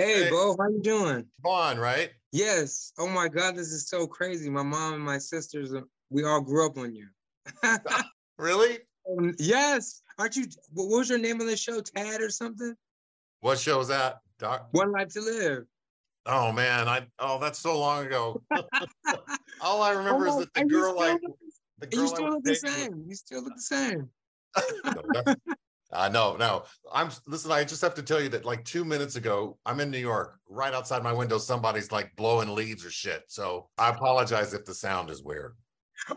Hey, Hey. Beau, how you doing? Vaughn, right? Yes. Oh my God, this is so crazy. My mom and my sisters, uh, we all grew up on you. Really? Um, yes. Aren't you? What was your name on the show? Tad or something? What show was that, Doc? One Life to Live. Oh man, I oh that's so long ago. All I remember Oh, is that the girl still I the and you girl I still look the same. You still look the same. No, that's- Uh, no, no. I'm listen. I just have to tell you that like two minutes ago, I'm in New York. Right outside my window, somebody's like blowing leaves or shit. So I apologize if the sound is weird.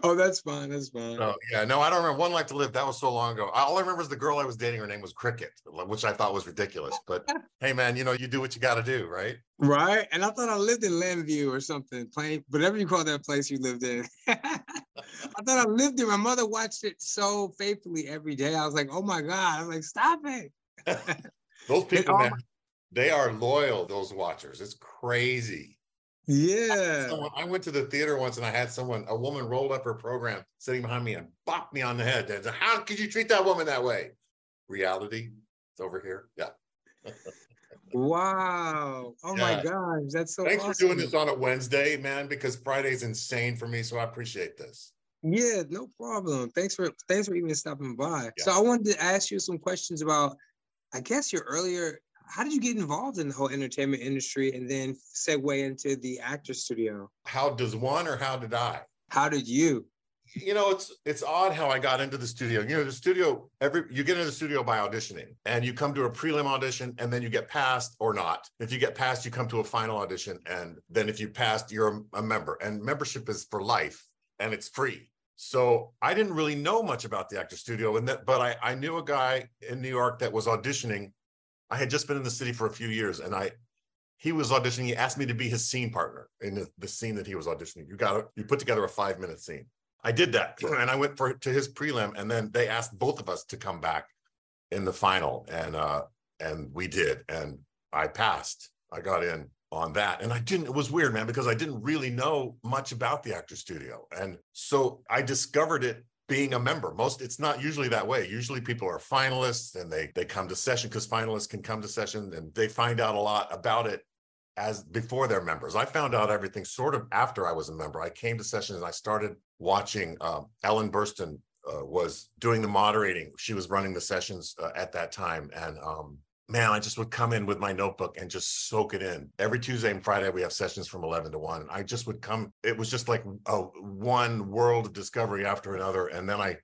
Oh, that's fine. That's fine. So yeah, no, I don't remember. One Life to Live. That was so long ago. All I remember is the girl I was dating. Her name was Cricket, which I thought was ridiculous. But hey, man, you know, you do what you got to do, right? Right. And I thought I lived in Llanview or something, plain, whatever you call that place you lived in. I thought I lived there. My mother watched it so faithfully every day. I was like, oh my God. I was like, stop it. Those people, man, they are loyal. Those watchers. It's crazy. Yeah. Someone, I went to the theater once and I had someone, a woman rolled up her program sitting behind me and bopped me on the head. And said, How could you treat that woman that way? Reality. It's over here. Yeah. Wow. Oh my gosh. That's so Thanks awesome. for doing this on a Wednesday, man, because Friday's insane for me. So I appreciate this. Yeah, no problem. Thanks for thanks for even stopping by. So I wanted to ask you some questions about, I guess your earlier, how did you get involved in the whole entertainment industry and then segue into the actor studio? How does one or how did I? How did you? you know it's it's odd how i got into the studio you know the studio every you get into the studio by auditioning and you come to a prelim audition and then you get passed or not if you get passed you come to a final audition and then if you passed you're a, a member and membership is for life and it's free so i didn't really know much about the actor studio and that but i i knew a guy in new york that was auditioning. I had just been in the city for a few years and i he was auditioning. He asked me to be his scene partner in the, the scene that he was auditioning. You got you put together a five minute scene. I did that and I went for to his prelim and then they asked both of us to come back in the final and uh and we did and I passed. I got in on that and I didn't it was weird man because I didn't really know much about the actor studio and so I discovered it being a member most it's not usually that way usually people are finalists and they they come to session because finalists can come to session and they find out a lot about it as before they're members. I found out everything sort of after I was a member. I came to sessions and I started watching. Um, Ellen Burstyn uh, was doing the moderating. She was running the sessions uh, at that time, and um, man, I just would come in with my notebook and just soak it in. Every Tuesday and Friday we have sessions from eleven to one. I just would come. It was just like a one world of discovery after another, and then I,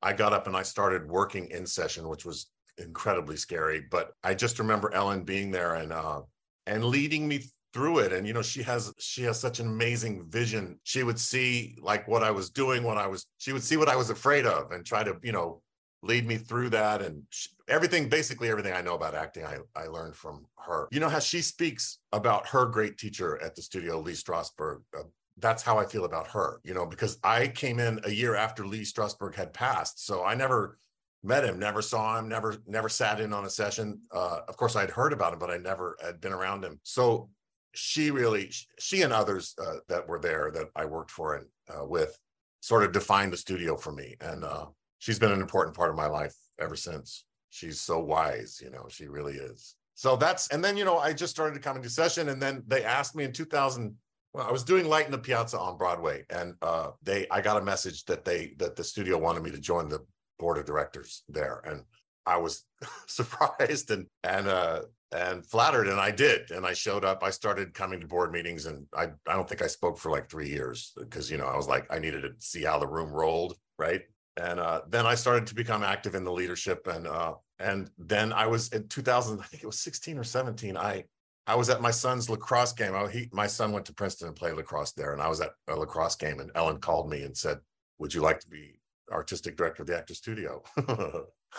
I got up and I started working in session, which was incredibly scary. But I just remember Ellen being there and. Uh, and leading me through it and you know she has she has such an amazing vision she would see like what i was doing what i was she would see what i was afraid of and try to you know lead me through that and sh everything basically everything i know about acting I, I learned from her you know how she speaks about her great teacher at the studio lee strasberg uh, that's how i feel about her you know because i came in a year after lee strasberg had passed so i never met him, never saw him, never never sat in on a session. Uh, of course, I'd heard about him, but I never had been around him. So she really, she and others uh, that were there that I worked for and uh, with, sort of defined the studio for me. And uh, she's been an important part of my life ever since. She's so wise, you know, she really is. So that's, and then you know, I just started to come into session, and then they asked me in 2000. Well, I was doing Light in the Piazza on Broadway, and uh, they, I got a message that they, that the studio wanted me to join the board of directors there and i was surprised and and uh and flattered and i did and i showed up i started coming to board meetings and i i don't think i spoke for like three years because you know i was like i needed to see how the room rolled right and uh then i started to become active in the leadership and uh and then i was in 2000 i think it was 16 or 17 i I was at my son's lacrosse game. I, he, my son went to Princeton and played lacrosse there, and I was at a lacrosse game. And Ellen called me and said, "Would you like to be artistic director of the actor studio.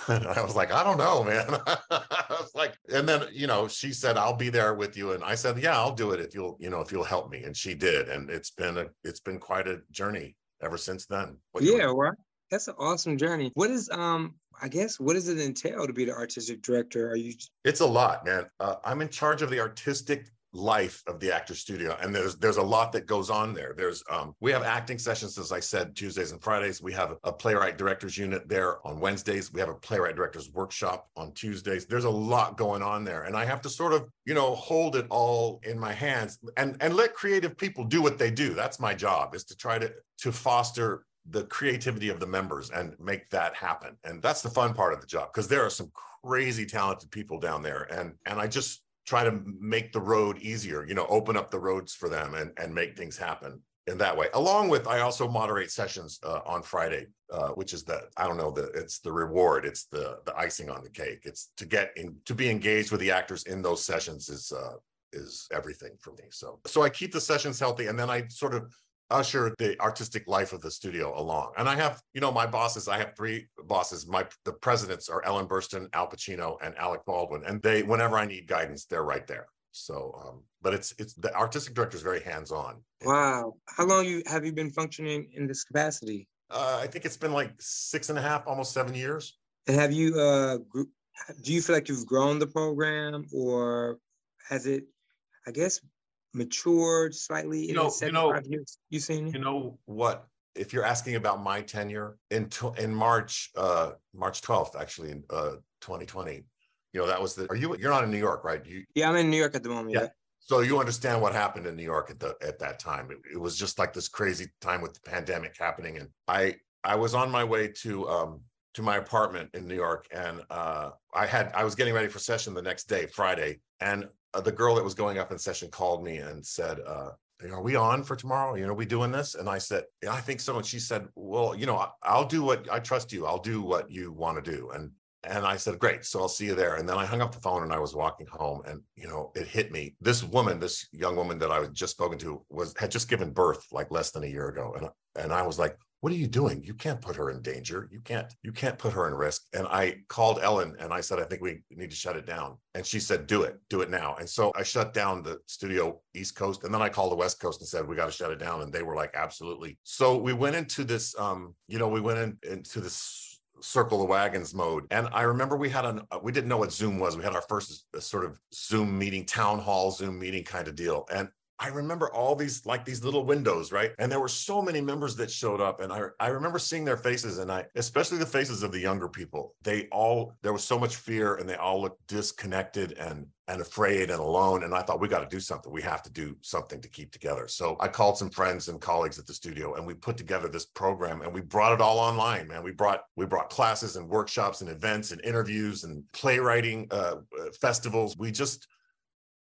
and I was like, I don't know, man. I was like, and then you know, she said, I'll be there with you. And I said, Yeah, I'll do it if you'll, you know, if you'll help me. And she did. And it's been a it's been quite a journey ever since then. Yeah, right. That's an awesome journey. What is um I guess what does it entail to be the artistic director? Are you It's a lot, man. Uh, I'm in charge of the artistic life of the actor studio and there's there's a lot that goes on there there's um we have acting sessions as i said tuesdays and fridays we have a playwright directors unit there on wednesdays we have a playwright directors workshop on tuesdays there's a lot going on there and i have to sort of you know hold it all in my hands and and let creative people do what they do that's my job is to try to to foster the creativity of the members and make that happen and that's the fun part of the job because there are some crazy talented people down there and and i just try to make the road easier, you know, open up the roads for them and, and make things happen in that way. Along with, I also moderate sessions uh, on Friday, uh, which is the, I don't know, the it's the reward, it's the the icing on the cake. It's to get in to be engaged with the actors in those sessions is uh, is everything for me. So so I keep the sessions healthy, and then I sort of usher the artistic life of the studio along. And I have, you know, my bosses, I have three bosses. My the presidents are Ellen Burstyn, Al Pacino, and Alec Baldwin. And they, whenever I need guidance, they're right there. So um, but it's it's the artistic director is very hands-on. Wow. How long you have you been functioning in this capacity? Uh, I think it's been like six and a half, almost seven years. And have you uh do you feel like you've grown the program or has it I guess matured slightly in know, the 75 you know, years you seen You know what? If you're asking about my tenure in in March, uh, March 12th, actually in uh, 2020, you know that was the. Are you? You're not in New York, right? You, yeah, I'm in New York at the moment. Yeah. yeah. So you understand what happened in New York at the at that time. It, it, was just like this crazy time with the pandemic happening, and I I was on my way to um to my apartment in New York, and uh, I had I was getting ready for session the next day, Friday, and uh, the girl that was going up in session called me and said, uh, are we on for tomorrow? You know, we doing this? And I said, yeah, I think so. And she said, well, you know, I'll do what I trust you. I'll do what you want to do. And and I said, great. So I'll see you there. And then I hung up the phone and I was walking home and, you know, it hit me. This woman, this young woman that I was just spoken to was, had just given birth like less than a year ago. And, and I was like, what are you doing? You can't put her in danger. You can't, you can't put her in risk. And I called Ellen and I said, I think we need to shut it down. And she said, do it, do it now. And so I shut down the studio East Coast. And then I called the West Coast and said, we got to shut it down. And they were like, absolutely. So we went into this, um, you know, we went in, into this circle the wagons mode. And I remember we had an, we didn't know what Zoom was. We had our first uh, sort of Zoom meeting, town hall Zoom meeting kind of deal. And I remember all these like these little windows, right? And there were so many members that showed up. And I, I remember seeing their faces and I, especially the faces of the younger people, they all, there was so much fear and they all looked disconnected and and afraid and alone. And I thought we got to do something. We have to do something to keep together. So I called some friends and colleagues at the studio and we put together this program and we brought it all online, man. We brought we brought classes and workshops and events and interviews and playwriting uh, uh festivals. We just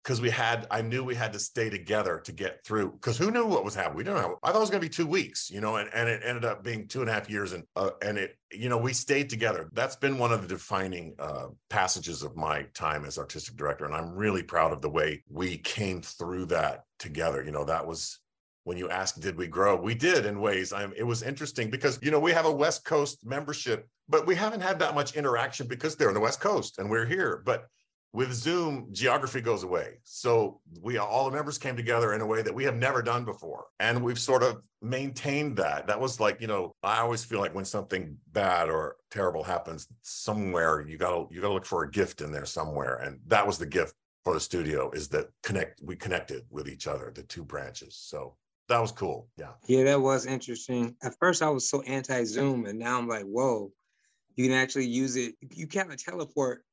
because we had i knew we had to stay together to get through because who knew what was happening? We don't know i thought it was going to be two weeks you know and, and it ended up being two and a half years and uh, and it you know we stayed together. That's been one of the defining uh, passages of my time as artistic director and i'm really proud of the way we came through that together you know that was when you ask did we grow? We did in ways i'm it was interesting because you know we have a west coast membership but we haven't had that much interaction because they're on the west coast and we're here but with Zoom, geography goes away. So we all the members came together in a way that we have never done before. And we've sort of maintained that. That was like, you know, I always feel like when something bad or terrible happens somewhere, you gotta you gotta look for a gift in there somewhere. And that was the gift for the studio is that connect we connected with each other, the two branches. So that was cool. Yeah. Yeah, that was interesting. At first I was so anti-Zoom and now I'm like, whoa, you can actually use it. You of teleport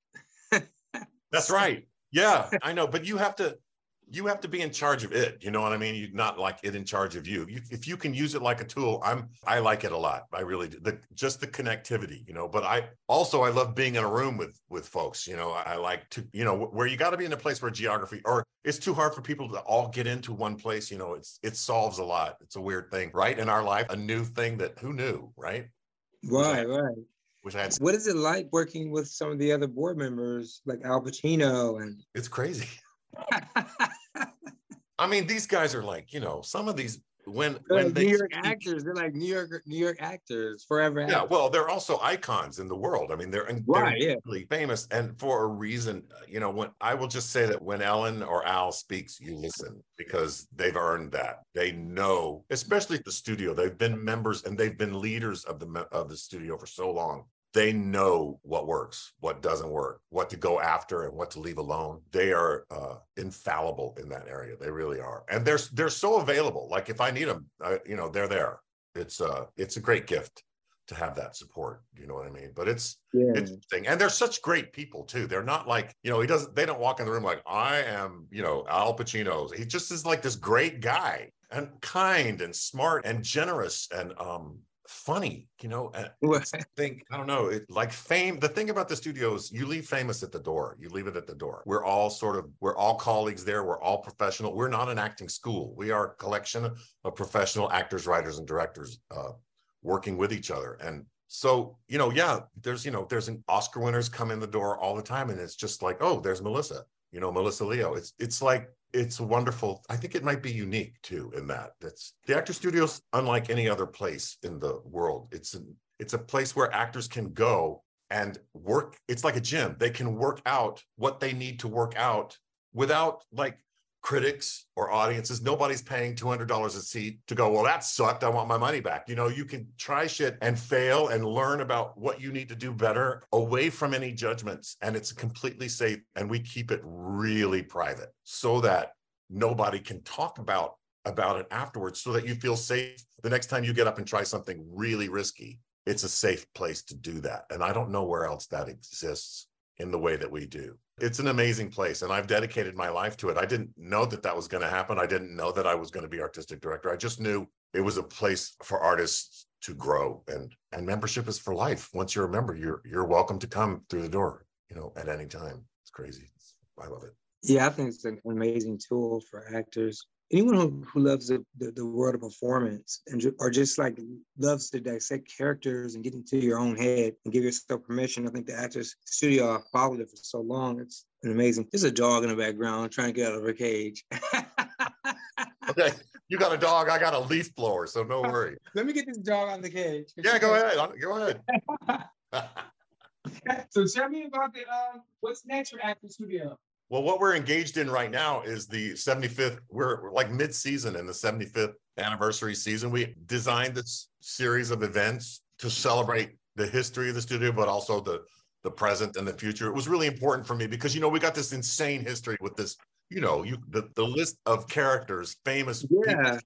that's right. Yeah, I know. But you have to you have to be in charge of it. You know what I mean? You not like it in charge of you. you. If you can use it like a tool, I'm I like it a lot. I really do. The just the connectivity, you know. But I also I love being in a room with with folks. You know, I like to you know where you got to be in a place where geography or it's too hard for people to all get into one place. You know, it's it solves a lot. It's a weird thing, right? In our life, a new thing that who knew, right? Right, right which I had. What is it like working with some of the other board members like Al Pacino and? It's crazy. I mean, these guys are like, you know, some of these when they're when like they New York speak, actors, they're like New York New York actors forever. Yeah, actors. well, they're also icons in the world. I mean, they're, right, they're yeah. famous, and for a reason. Uh, you know, when I will just say that when Ellen or Al speaks, you listen because they've earned that. They know, especially the studio. They've been members and they've been leaders of the of the studio for so long they know what works, what doesn't work, what to go after, and what to leave alone. They are uh, infallible in that area. They really are, and they're they're so available. Like if I need them, I, you know, they're there. It's uh it's a great gift to have that support. You know what I mean? But it's Yeah. it's thing, and they're such great people too. They're not like you know he doesn't. They don't walk in the room like I am. You know Al Pacino's. He just is like this great guy and kind and smart and generous and um funny. You know, I think I don't know. It like fame. The thing about the studio is you leave famous at the door. You leave it at the door. We're all sort of we're all colleagues there. We're all professional. We're not an acting school. We are a collection of professional actors, writers, and directors uh, working with each other. And so you know, yeah, there's you know there's an Oscar winners come in the door all the time, and it's just like oh, there's Melissa. You know, Melissa Leo. It's it's like it's wonderful. I think it might be unique too in that that's the actor studio's unlike any other place in the world. It's an it's a place where actors can go and work. It's like a gym. They can work out what they need to work out without like critics or audiences. Nobody's paying $200 a seat to go, well, that sucked. I want my money back. You know, you can try shit and fail and learn about what you need to do better away from any judgments. And it's completely safe. And we keep it really private so that nobody can talk about about it afterwards so that you feel safe the next time you get up and try something really risky it's a safe place to do that and i don't know where else that exists in the way that we do. It's an amazing place and i've dedicated my life to it. I didn't know that that was going to happen. I didn't know that i was going to be artistic director. I just knew it was a place for artists to grow and and membership is for life. Once you're a member you're you're welcome to come through the door you know at any time. It's crazy. I love it. Yeah, I think it's an amazing tool for actors. Anyone who, who loves the, the, the world of performance and ju- or just like loves to dissect characters and get into your own head and give yourself permission. I think the Actors Studio, I followed it for so long. It's an amazing. There's a dog in the background trying to get out of her cage. okay you got a dog i got a leaf blower so no worry Let me get this dog on the cage. yeah go ahead go ahead So tell me about the um, what's next for Actor Studio? Well, what we're engaged in right now is the 75th. We're, we're like mid-season in the 75th anniversary season. We designed this series of events to celebrate the history of the studio, but also the the present and the future. It was really important for me because you know we got this insane history with this. You know, you the, the list of characters, famous people Yeah.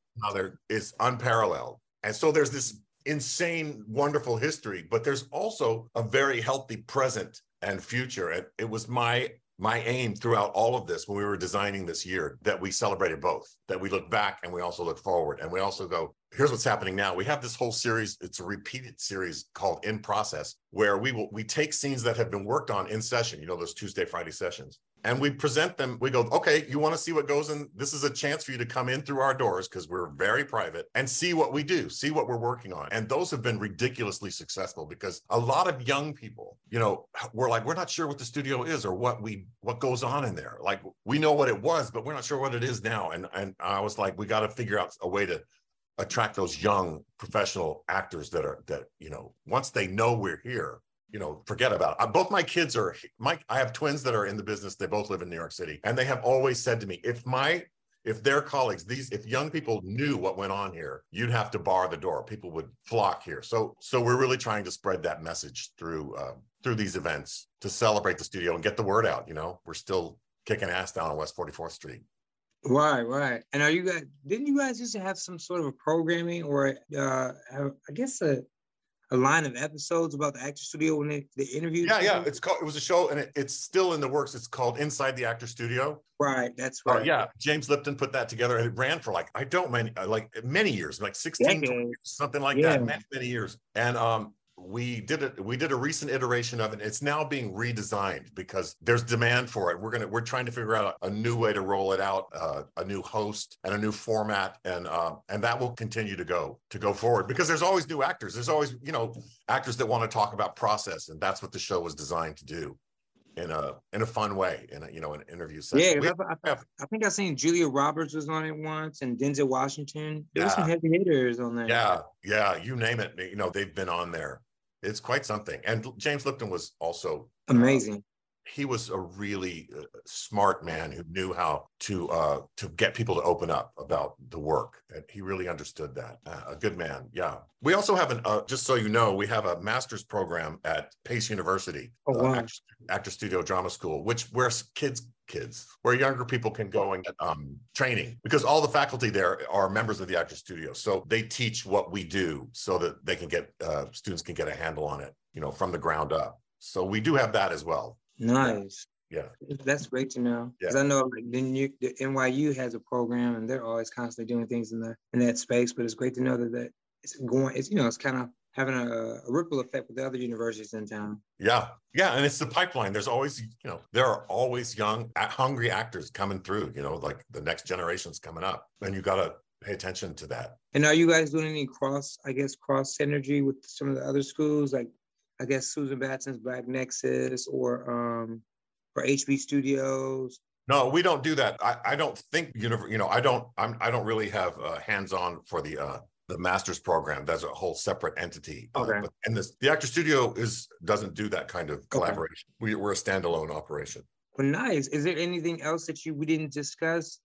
is unparalleled. And so there's this insane, wonderful history, but there's also a very healthy present and future. And it was my my aim throughout all of this when we were designing this year that we celebrated both, that we look back and we also look forward. And we also go, here's what's happening now. We have this whole series, it's a repeated series called In Process, where we will we take scenes that have been worked on in session, you know, those Tuesday, Friday sessions, and we present them. We go, okay, you want to see what goes in? This is a chance for you to come in through our doors because we're very private and see what we do, see what we're working on. And those have been ridiculously successful because a lot of young people, you know, we're like, we're not sure what the studio is or what we what goes on in there. Like we know what it was, but we're not sure what it is now. And and I was like, we got to figure out a way to attract those young professional actors that are that you know once they know we're here you know forget about it. Uh, both my kids are my i have twins that are in the business they both live in new york city and they have always said to me if my if their colleagues these if young people knew what went on here you'd have to bar the door people would flock here so so we're really trying to spread that message through uh, through these events to celebrate the studio and get the word out you know we're still kicking ass down on west 44th street Right, right. And are you guys? Didn't you guys used to have some sort of a programming or uh, I guess a a line of episodes about the actor studio when they, they interviewed? yeah yeah it's called it was a show and it, it's still in the works it's called inside the actor studio right. That's Uh, right. yeah, James Lipton put that together and it ran for like I don't many uh, like many years, like 16, 20 years, something like Yeah. that, many, many years. And um we did it, we did a recent iteration of it. It's now being redesigned because there's demand for it. We're gonna we're trying to figure out a, new way to roll it out, uh, a new host and a new format, and uh, and that will continue to go to go forward because there's always new actors. There's always you know actors that want to talk about process, and that's what the show was designed to do in a in a fun way in a you know an interview session. Yeah, I, I, I think I seen Julia Roberts was on it once, and Denzel Washington. There was some heavy hitters on there. Yeah, yeah, you name it. You know, they've been on there. It's quite something. And James Lipton was also amazing. he was a really uh, smart man who knew how to uh, to get people to open up about the work, and he really understood that. Uh, a good man, yeah. We also have an uh, just so you know, we have a master's program at Pace University, Oh, uh, wow. Actor, Actor Studio Drama School, which where kids kids where younger people can go and get um, training because all the faculty there are members of the Actor Studio, so they teach what we do so that they can get uh, students can get a handle on it, you know, from the ground up. So we do have that as well. Nice. Yeah. That's great to know. Because I know like the, new, the NYU has a program and they're always constantly doing things in the in that space. But it's great to know that, that it's going, it's you know, it's kind of having a, a ripple effect with the other universities in town. Yeah, yeah, and it's the pipeline. There's always, you know, there are always young, hungry actors coming through. You know, like the next generation's coming up, and you got to pay attention to that. And are you guys doing any cross, I guess, cross synergy with some of the other schools, like I guess Susan Batson's Black Nexus or um or HB Studios? No, we don't do that. I, I don't think You know, I don't. I'm. I don't really have uh, hands on for the uh, the master's program. That's a whole separate entity. Uh, Okay. but, and this the actor studio is doesn't do that kind of collaboration. We, we're a standalone operation. Well, nice. Is there anything else that you we didn't discuss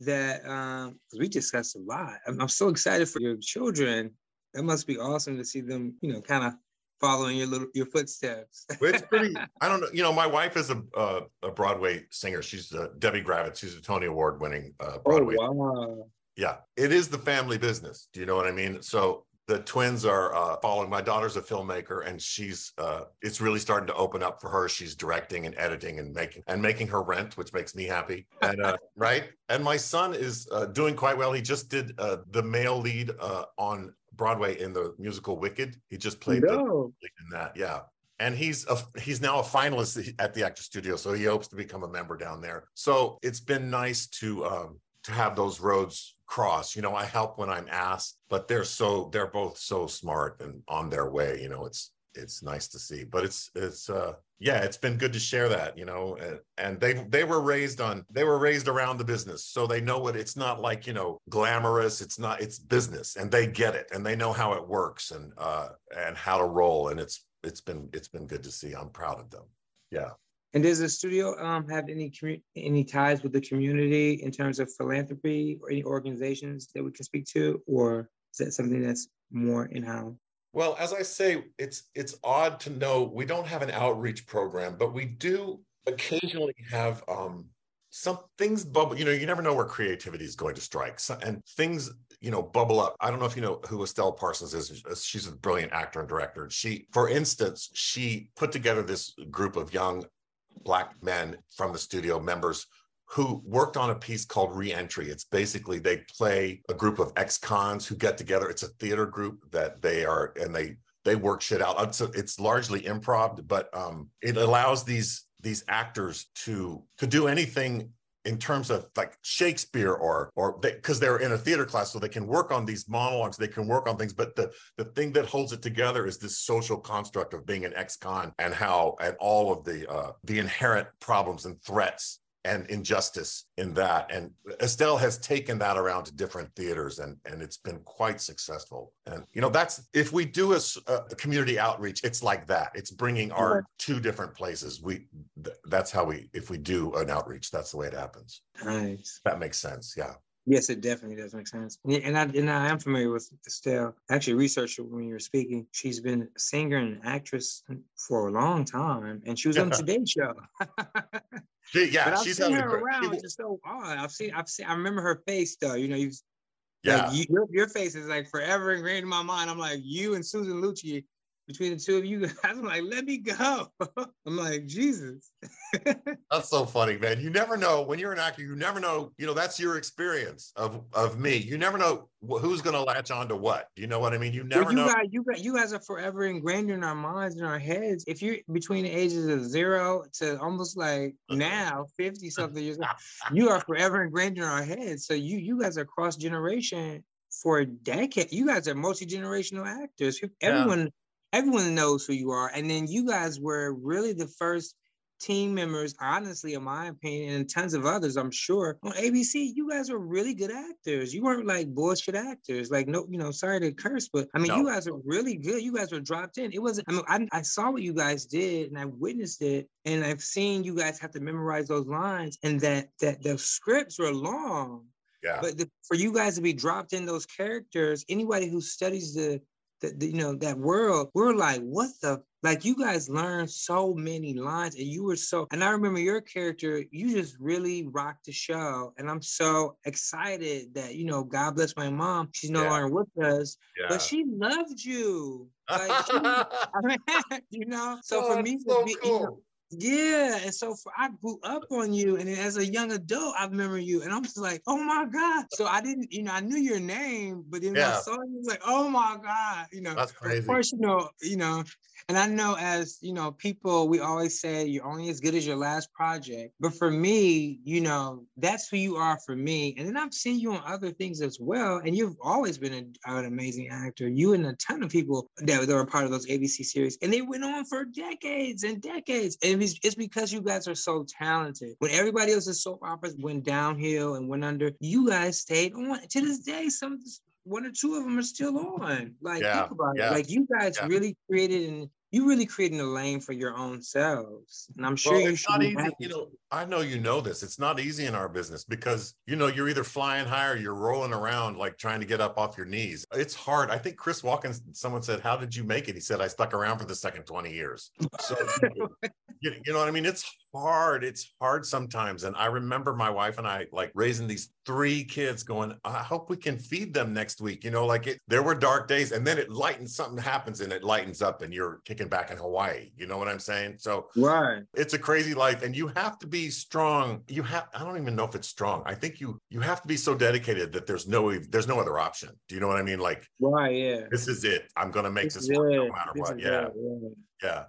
that um we discussed a lot. I'm, I'm so excited for your children. It must be awesome to see them, you know, kind of following your little your footsteps. It's pretty. I don't know. You know, my wife is a a, a Broadway singer. She's uh, Debbie Gravitte. She's a Tony Award winning uh, oh Broadway. wow. Yeah, it is the family business. Do you know what I mean? So the twins are uh, following. My daughter's a filmmaker, and she's uh, it's really starting to open up for her. She's directing and editing and making and making her rent, which makes me happy. And uh, right, and my son is uh, doing quite well. He just did uh, the male lead uh, on Broadway in the musical Wicked. He just played No. lead in that. Yeah. And he's a, he's now a finalist at the Actor Studio, so he hopes to become a member down there. So it's been nice to um, to have those roads cross. You know, I help when I'm asked, but they're so they're both so smart and on their way. You know, it's it's nice to see. But it's it's uh yeah, it's been good to share that. You know, and, they they were raised on they were raised around the business, so they know what it's not like. You know, glamorous. It's not. It's business, and they get it, and they know how it works, and uh and how to roll. And it's it's been it's been good to see. I'm proud of them. Yeah. And does the studio um have any any ties with the community in terms of philanthropy or any organizations that we can speak to, or is that something that's more in house? Well, as I say, it's it's odd to know we don't have an outreach program, but we do occasionally have um some things bubble. You know, you never know where creativity is going to strike, so, and things you know bubble up. I don't know if you know who Estelle Parsons is. She's a brilliant actor and director. She, for instance, she put together this group of young black men from the studio members who worked on a piece called Reentry. It's basically they play a group of ex-cons who get together. It's a theater group that they are and they they work shit out. It's, it's largely improv, but um, it allows these these actors to to do anything in terms of like Shakespeare or or because they, are in a theater class, so they can work on these monologues, they can work on things. But the the thing that holds it together is this social construct of being an ex-con and how and all of the uh, the inherent problems and threats and injustice in that. And Estelle has taken that around to different theaters and, and it's been quite successful. And, you know, that's if we do a community outreach, it's like that. It's bringing art to different places. We, th- that's how we, if we do an outreach, that's the way it happens. Nice. That makes sense. Yeah. Yes, it definitely does make sense. And I and I am familiar with Estelle. Actually researched when you were speaking. She's been a singer and actress for a long time, and she was on the Today Show. She, yeah. but I've she's seen her great, around. It's just so odd. I've seen, I've seen, I remember her face though. You know, you, yeah. like, you your, your face is like forever ingrained in my mind. I'm like you and Susan Lucci. Between the two of you guys, I'm like, let me go. I'm like, Jesus. That's so funny, man. You never know when you're an actor. You never know. You know that's your experience of of me. You never know who's going to latch on to what. Do you know what I mean? You Well, never you know. guys, you guys, you guys are forever ingrained in our minds and our heads. If you're between the ages of zero to almost like uh-huh. now, fifty something years old, you are forever ingrained in our heads. So you, you guys are cross generation for a decade. You guys are multi generational actors. Everyone, everyone knows who you are. And then you guys were really the first team members, honestly, in my opinion, and tons of others, I'm sure, on ABC, you guys were really good actors. You weren't like bullshit actors. Like, no, you know, sorry to curse, but I mean, No. you guys are really good. You guys were dropped in. It wasn't, I mean, I, I saw what you guys did and I witnessed it. And I've seen you guys have to memorize those lines and that that the scripts were long. Yeah. But the, for you guys to be dropped in those characters, anybody who studies the, the you know that world, we're like, what the like you guys learned so many lines and you were so and I remember your character, you just really rocked the show. And I'm so excited that you know, God bless my mom. She's no Yeah. longer with us, Yeah. but she loved you. Like she, I mean, you know, so Oh, for me that's to so be, you know, yeah, and so for, I grew up on you, and as a young adult, I remember you, and I'm just like, oh my god. So I didn't, you know, I knew your name, but then when I saw you, was like, oh my god, you know. That's crazy. Of course, you know, you know, and I know as you know, people we always say you're only as good as your last project. But for me, you know, that's who you are for me. And then I've seen you on other things as well. And you've always been a- an amazing actor. You and a ton of people that, that were part of those ABC series, and they went on for decades and decades. And it's, it's because you guys are so talented. When everybody else's soap operas went downhill and went under, you guys stayed on. To this day, some one or two of them are still on. Like Yeah, think about yeah, it. Like you guys yeah. really created and you really creating a lane for your own selves. And I'm sure Well, you it's not easy. happy. You know, I know you know this. It's not easy in our business because you know you're either flying high or you're rolling around like trying to get up off your knees. It's hard. I think Chris Watkins. Someone said, "How did you make it?" He said, "I stuck around for the second 20 years." So you, you know what I mean? It's hard. It's hard sometimes. And I remember my wife and I like raising these three kids, going, "I hope we can feed them next week." You know, like it. There were dark days, and then it lightens. Something happens, and it lightens up, and you're kicking back in Hawaii. You know what I'm saying? So right. it's a crazy life and you have to be strong you have i don't even know if it's strong i think you you have to be so dedicated that there's no there's no other option do you know what i mean like Right. Yeah. this is it i'm gonna make This this, is work no matter This what yeah it, yeah. yeah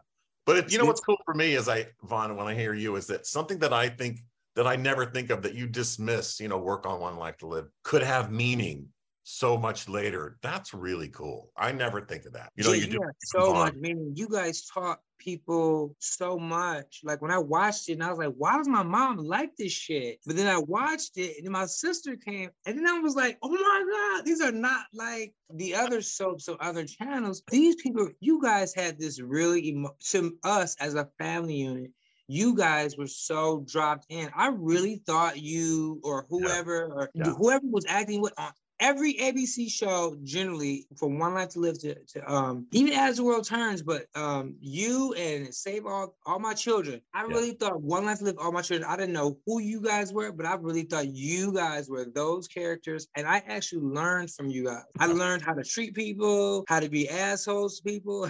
but it, you know what's cool for me is i vaughn when i hear you is that something that i think that i never think of that you dismiss you know work on one life to live could have meaning so much later that's really cool i never think of that you know Yeah, you do have so much. Meaning, you guys taught people so much. Like when I watched it, and I was like, "Why does my mom like this shit?" But then I watched it, and then my sister came, and then I was like, "Oh my god, these are not like the other soaps or other channels. These people, you guys had this really emo- to us as a family unit." You guys were so dropped in. I really thought you or whoever or Yeah. whoever was acting with on every ABC show generally from One Life to Live to, to um even as the world turns, but um you and Save All All My Children. I Yeah. really thought One Life to Live All My Children. I didn't know who you guys were, but I really thought you guys were those characters. And I actually learned from you guys. I learned how to treat people, how to be assholes to people.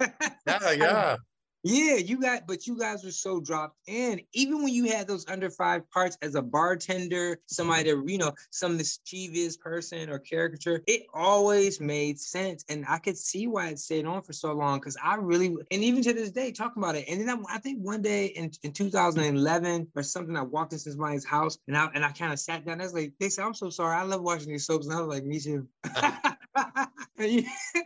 yeah yeah Yeah, you got, but you guys were so dropped in. Even when you had those under five parts as a bartender, somebody that, you know, some mischievous person or caricature, it always made sense. And I could see why it stayed on for so long because I really, and even to this day, talking about it. And then I, I think one day in, in 2011 or something, I walked into somebody's house and I, and I kind of sat down. I was like, they said, I'm so sorry. I love watching these soaps. And I was like, me too.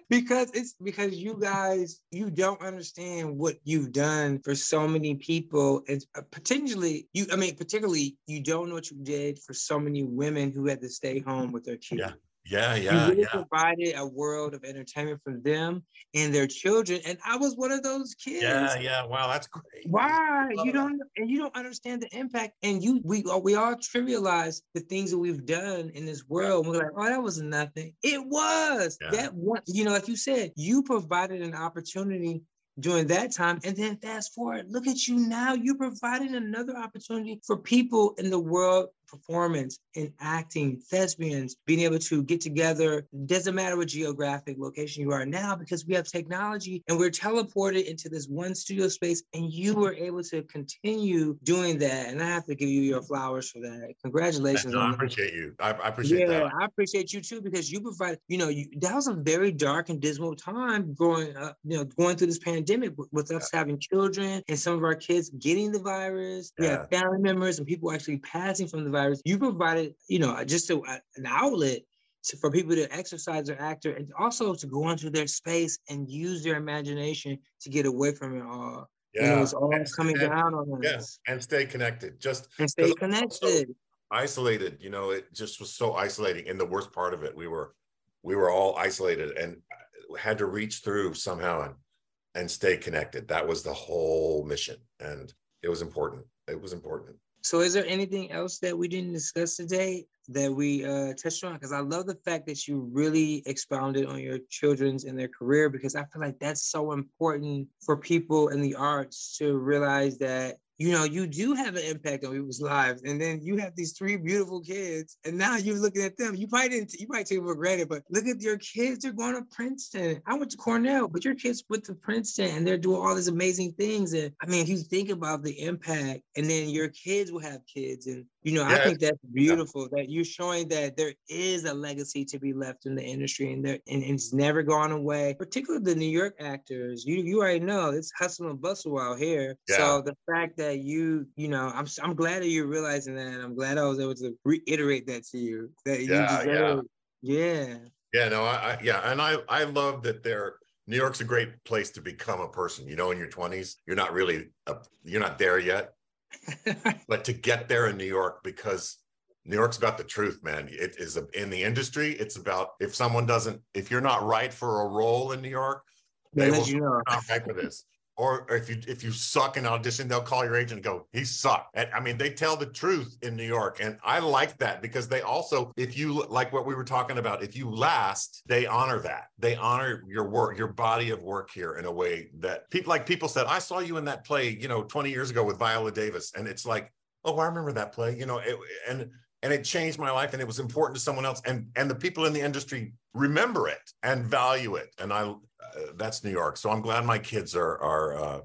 Because it's because you guys you don't understand what you've done for so many people. And uh, potentially you i mean particularly you don't know what you did for so many women who had to stay home with their kids Yeah, yeah you yeah really yeah. provided a world of entertainment for them and their children and i was one of those kids. yeah yeah wow that's great. Why? You don't and you don't understand the impact and you we all we all trivialize the things that we've done in this world we're like oh that was nothing. It was. Yeah. that one you know like you said you provided an opportunity during that time and then fast forward look at you now you're providing another opportunity for people in the world performance in acting thespians being able to get together doesn't matter what geographic location you are now because we have technology and we're teleported into this one studio space and you were able to continue doing that and i have to give you your flowers for that congratulations No, I that. appreciate you. I, I appreciate yeah, that. I appreciate you too because you provide, you know, you, that was a very dark and dismal time growing up, you know, going through this pandemic with, with us having children and some of our kids getting the virus. We have family members and people actually passing from the virus. You provided, you know, just a, an outlet to, for people to exercise their actor and also to go into their space and use their imagination to get away from it all. You know, Yeah. it's all And- coming and- down on Yeah, us. and stay connected. Just And stay connected. isolated. You know, it just was so isolating. And the worst part of it, we were we were all isolated and had to reach through somehow and and stay connected. That was the whole mission, and it was important. It was important. So is there anything else that we didn't discuss today that we uh, touched on? Because I love the fact that you really expounded on your children's and their career because I feel like that's so important for people in the arts to realize that you know you do have an impact on people's lives and then you have these three beautiful kids and now you're looking at them. You probably didn't you probably take it for granted but look at your kids they're going to princeton. I went to cornell but your kids went to princeton and they're doing all these amazing things and i mean if you think about the impact and then your kids will have kids and you know i think that's beautiful that you're showing that there is a legacy to be left in the industry and there and it's never gone away particularly the new york actors. You you already know it's hustle and bustle out here. Yeah. so the fact that you you know i'm i'm glad that you're realizing that i'm glad i was able to reiterate that to you that Yeah, yeah. deserve yeah Yeah, no, I, I yeah, and I I love that they're New York's a great place to become a person. You know, in your twenties, you're not really a, you're not there yet, but to get there in New York because New York's about the truth, man. It is a, in the industry. It's about if someone doesn't, if you're not right for a role in New York, they they will you know not right for this. Or if you if you suck in audition, they'll call your agent and go, he sucked. And I mean, they tell the truth in New York. And I like that because they also, if you like what we were talking about, if you last, they honor that. They honor your work, your body of work here in a way that people like people said, I saw you in that play, you know, 20 years ago with Viola Davis. And it's like, oh, I remember that play, you know, it, and and it changed my life and it was important to someone else and and the people in the industry remember it and value it and i uh, that's new york so i'm glad my kids are are uh,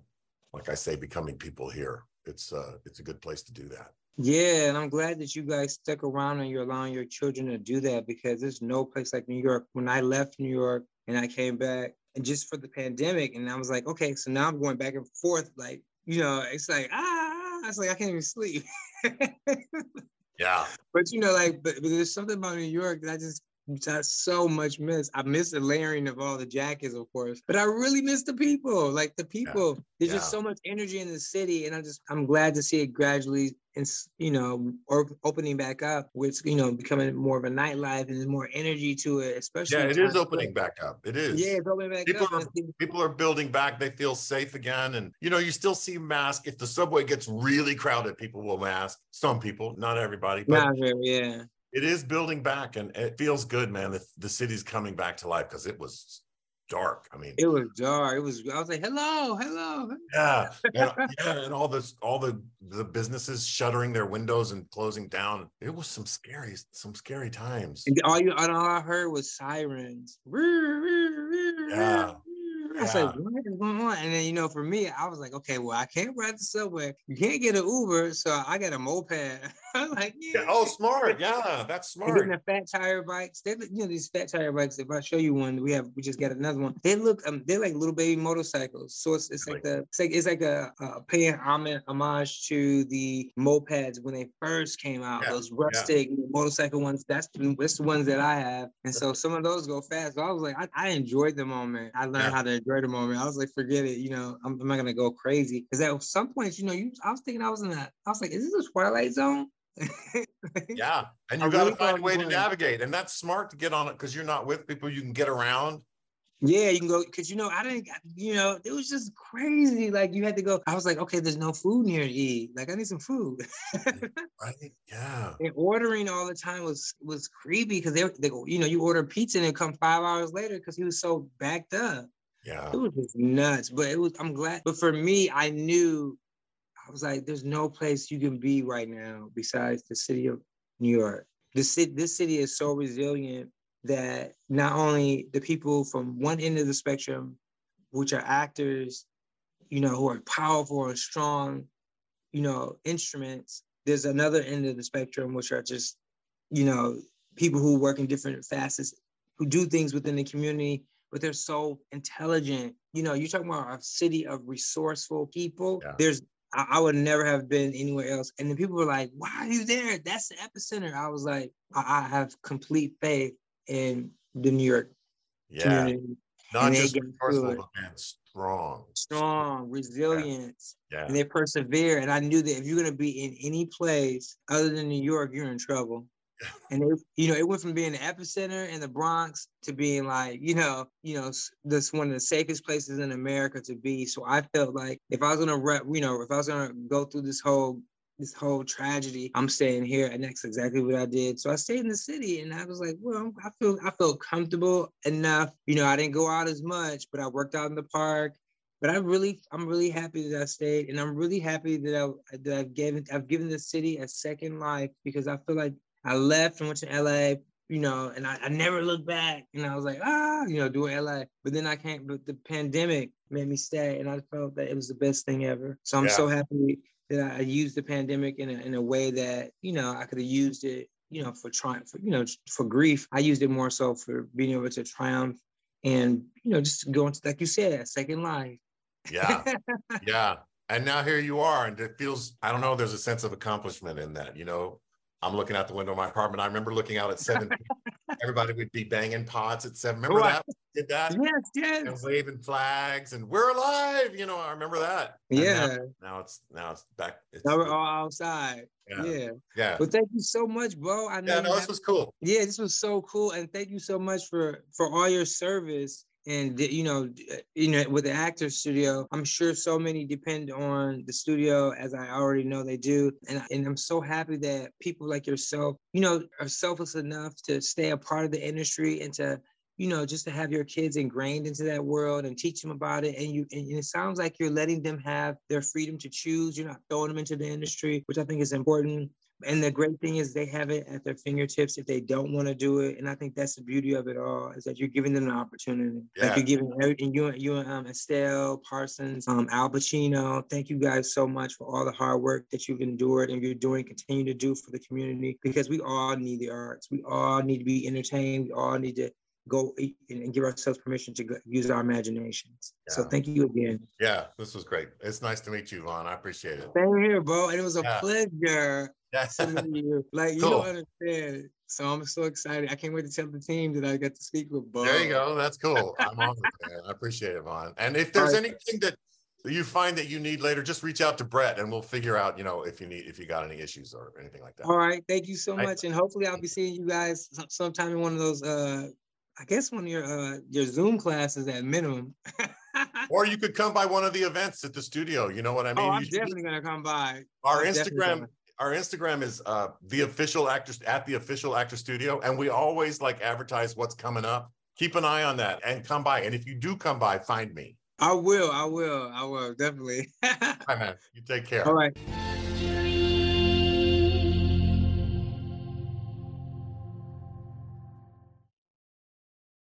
like i say becoming people here it's uh it's a good place to do that Yeah, and I'm glad that you guys stuck around and you're allowing your children to do that because there's no place like New York. When I left New York and I came back, and just for the pandemic, and I was like, okay, so now I'm going back and forth. Like, you know, it's like, ah, it's like I can't even sleep. yeah but you know, like, but, but there's something about New York that I just I so much miss. I miss the layering of all the jackets, of course, but I really miss the people. Like the people, there's just so much energy in the city, and I'm just I'm glad to see it gradually, and you know, or opening back up, which you know, becoming more of a nightlife and there's more energy to it, especially. yeah it is opening back up it is Yeah, it's opening back People up. are- people are building back they feel safe again and you know you still see masks if the subway gets really crowded people will mask some people not everybody but Not yeah. It is building back and it feels good man the, the city's coming back to life because it was dark i mean It was dark. It was. I was like, hello, hello. yeah and, yeah and all this all the the businesses shuttering their windows and closing down it was some scary some scary times And all you and all I heard was sirens. Yeah, I was like, what is going on? And then you know, for me, I was like, okay, well, I can't ride the subway. You can't get an Uber, so I got a moped. I'm like, yeah. yeah, oh smart yeah that's And then smart the fat tire bikes, they you know these fat tire bikes. If I show you one, we have we just got another one. They look um they're like little baby motorcycles. So it's, it's like the it's like it's like a, a paying homage, to the mopeds when they first came out. Yeah, Those rustic motorcycle ones. That's the, that's the ones that I have. And so some of those go fast. So I was like, I, I enjoyed the moment. I learned Yeah. how to the moment. I was like, forget it. You know, I'm, I'm not gonna go crazy because at some points, you know, you I was thinking I was in that. I was like, is this a twilight zone? yeah and I you got to really find a way to navigate and that's smart to get on it because you're not with people you can get around Yeah, you can go because you know I didn't. You know it was just crazy. Like you had to go. I was like, okay, there's no food near to eat. Like I need some food. right yeah and ordering all the time was was creepy because they, they you know you order pizza and it come five hours later because he was so backed up. Yeah It was just nuts. But it was. I'm glad. But for me, I knew. I was like, there's no place you can be right now besides the city of New York. This city, this city is so resilient that not only the people from one end of the spectrum, which are actors, you know, who are powerful and strong, you know, instruments, there's another end of the spectrum, which are just, you know, people who work in different facets, who do things within the community, but they're so intelligent. You know, you're talking about a city of resourceful people. Yeah. There's I, I would never have been anywhere else. And then people were like, why are you there? That's the epicenter. I was like, I, I have complete faith in the New York yeah community. not and just resourceful but man strong. strong, resilience, Yeah. and they persevere. And I knew that if you're gonna be in any place other than New York, you're in trouble. And it, you know, it went from being the epicenter in the Bronx to being like, you know, you know, this one of the safest places in America to be. So I felt like if I was gonna rep, you know, if I was gonna go through this whole this whole tragedy, I'm staying here, and that's exactly what I did. So I stayed in the city, and I was like, well, I feel I felt comfortable enough. You know, I didn't go out as much, but I worked out in the park but I really, I'm really happy that I stayed, and I'm really happy that I that I've given I've given the city a second life because I feel like I left and went to LA, you know, and I, I never looked back, and I was like, ah, you know, doing LA, but then I can't. But the pandemic made me stay, and I felt that it was the best thing ever. So I'm Yeah. so happy that I used the pandemic in a in a way that you know I could have used it, you know, for trying for you know for grief. I used it more so for being able to triumph and you know just going to, like you said, a second life. Yeah. yeah. And now here you are. And it feels, I don't know, there's a sense of accomplishment in that. You know, I'm looking out the window of my apartment. I remember looking out at seven. Everybody would be banging pots at seven. Remember Right. that? Did that? yes, And waving flags and we're alive. You know, I remember that. And now- Yeah. Now, it's now it's back. It's, Now we're all outside. yeah. Yeah. Yeah. Yeah. Well, thank you so much, bro. I know. Yeah, no, this was cool. yeah, this was so cool, and thank you so much for for all your service. And you know, uh, you know, with the actor studio, I'm sure so many depend on the studio, as I already know they do. And and I'm so happy that people like yourself, you know, are selfless enough to stay a part of the industry and to you know, just to have your kids ingrained into that world and teach them about it. And you, and it sounds like you're letting them have their freedom to choose. You're not throwing them into the industry, which I think is important. And the great thing is they have it at their fingertips if they don't want to do it. And I think that's the beauty of it all is that you're giving them an opportunity. Yeah. Like you're giving every- and you and you and um, Estelle Parsons, um, Al Pacino. Thank you guys so much for all the hard work that you've endured and you're doing, continue to do for the community because we all need the arts. We all need to be entertained. We all need to go and give ourselves permission to go, use our imaginations. So thank you again. Yeah, this was great. It's nice to meet you, Lon. I appreciate it. Same here, bro. And it was a Yeah. pleasure Meet you. Like you Cool. don't understand. So I'm so excited. I can't wait to tell the team that I got to speak with Beau. There you go. That's cool. I'm on it, man. I appreciate it, Vaughn. And if there's right. anything that you find that you need later, just reach out to Brett and we'll figure out, you know, if you need if you got any issues or anything like that. All right. Thank you so much. And hopefully I'll be seeing you guys sometime in one of those uh I guess one of your uh your Zoom classes at minimum. Or you could come by one of the events at the studio. You know what I mean? oh, I'm You should- definitely gonna come by. our I'm Instagram. Our Instagram is uh the official actors at the official actor studio, and we always like advertise what's coming up. Keep an eye on that and come by. And if you do come by, find me. I will, I will, I will, definitely. Hi, man. You take care. All right.